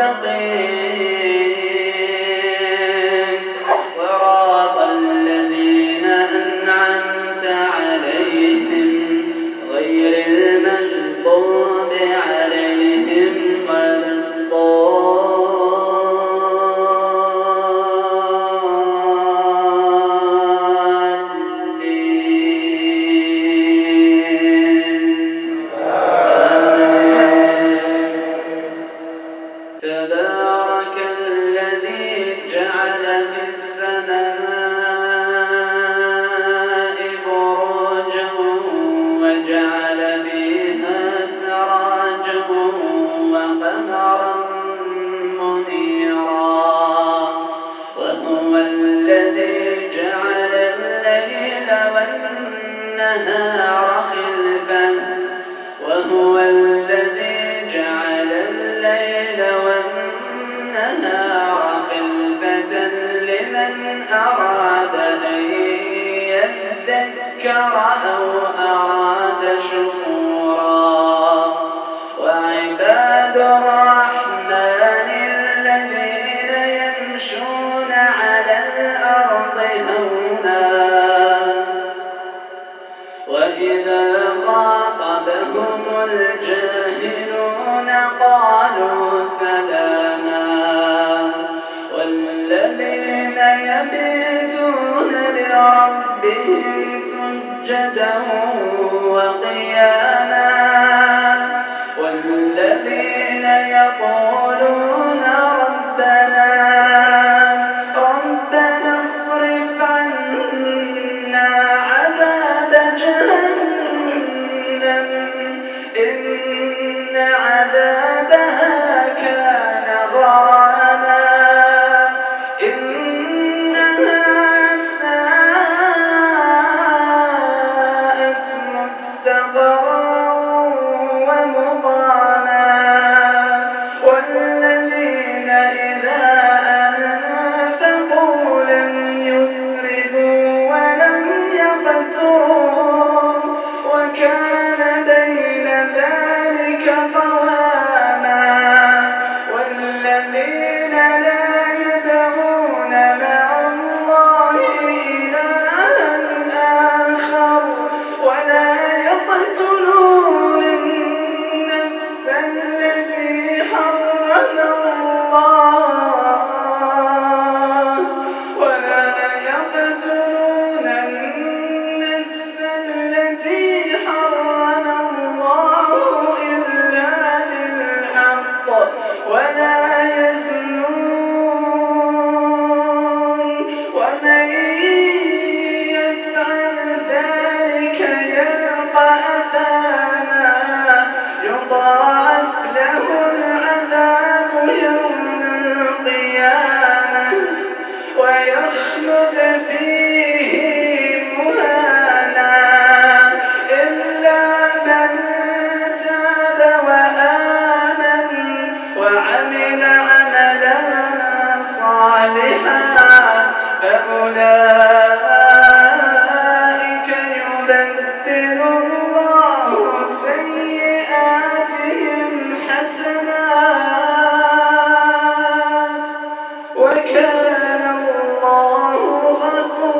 something. النهار خلفا وهو الذي جعل الليل والنهار خلفة لمن أراد أن يذكر أو أراد شكرا. خاطبهم الجاهلون قالوا سلاما والذين لربهم سجدا وقياما Okay. أولئك يبدل الله سيئاتهم حسنات. وكان الله غفورا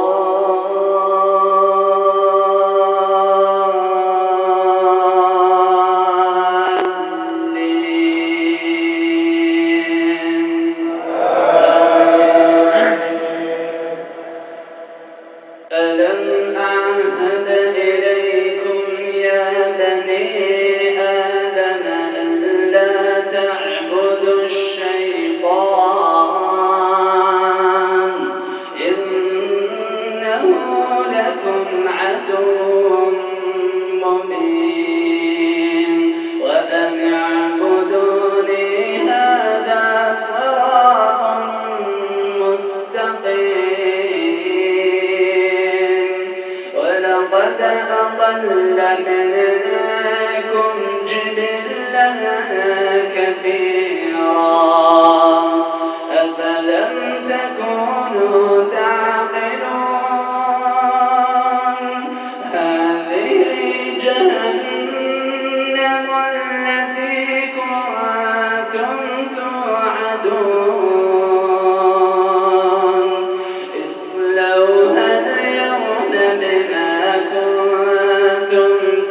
أضل منكم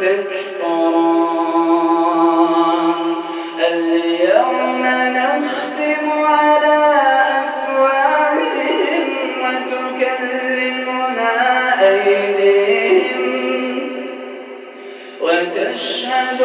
تكفران. اليوم نختم على أفواههم وتكلمنا أيديهم وتشهد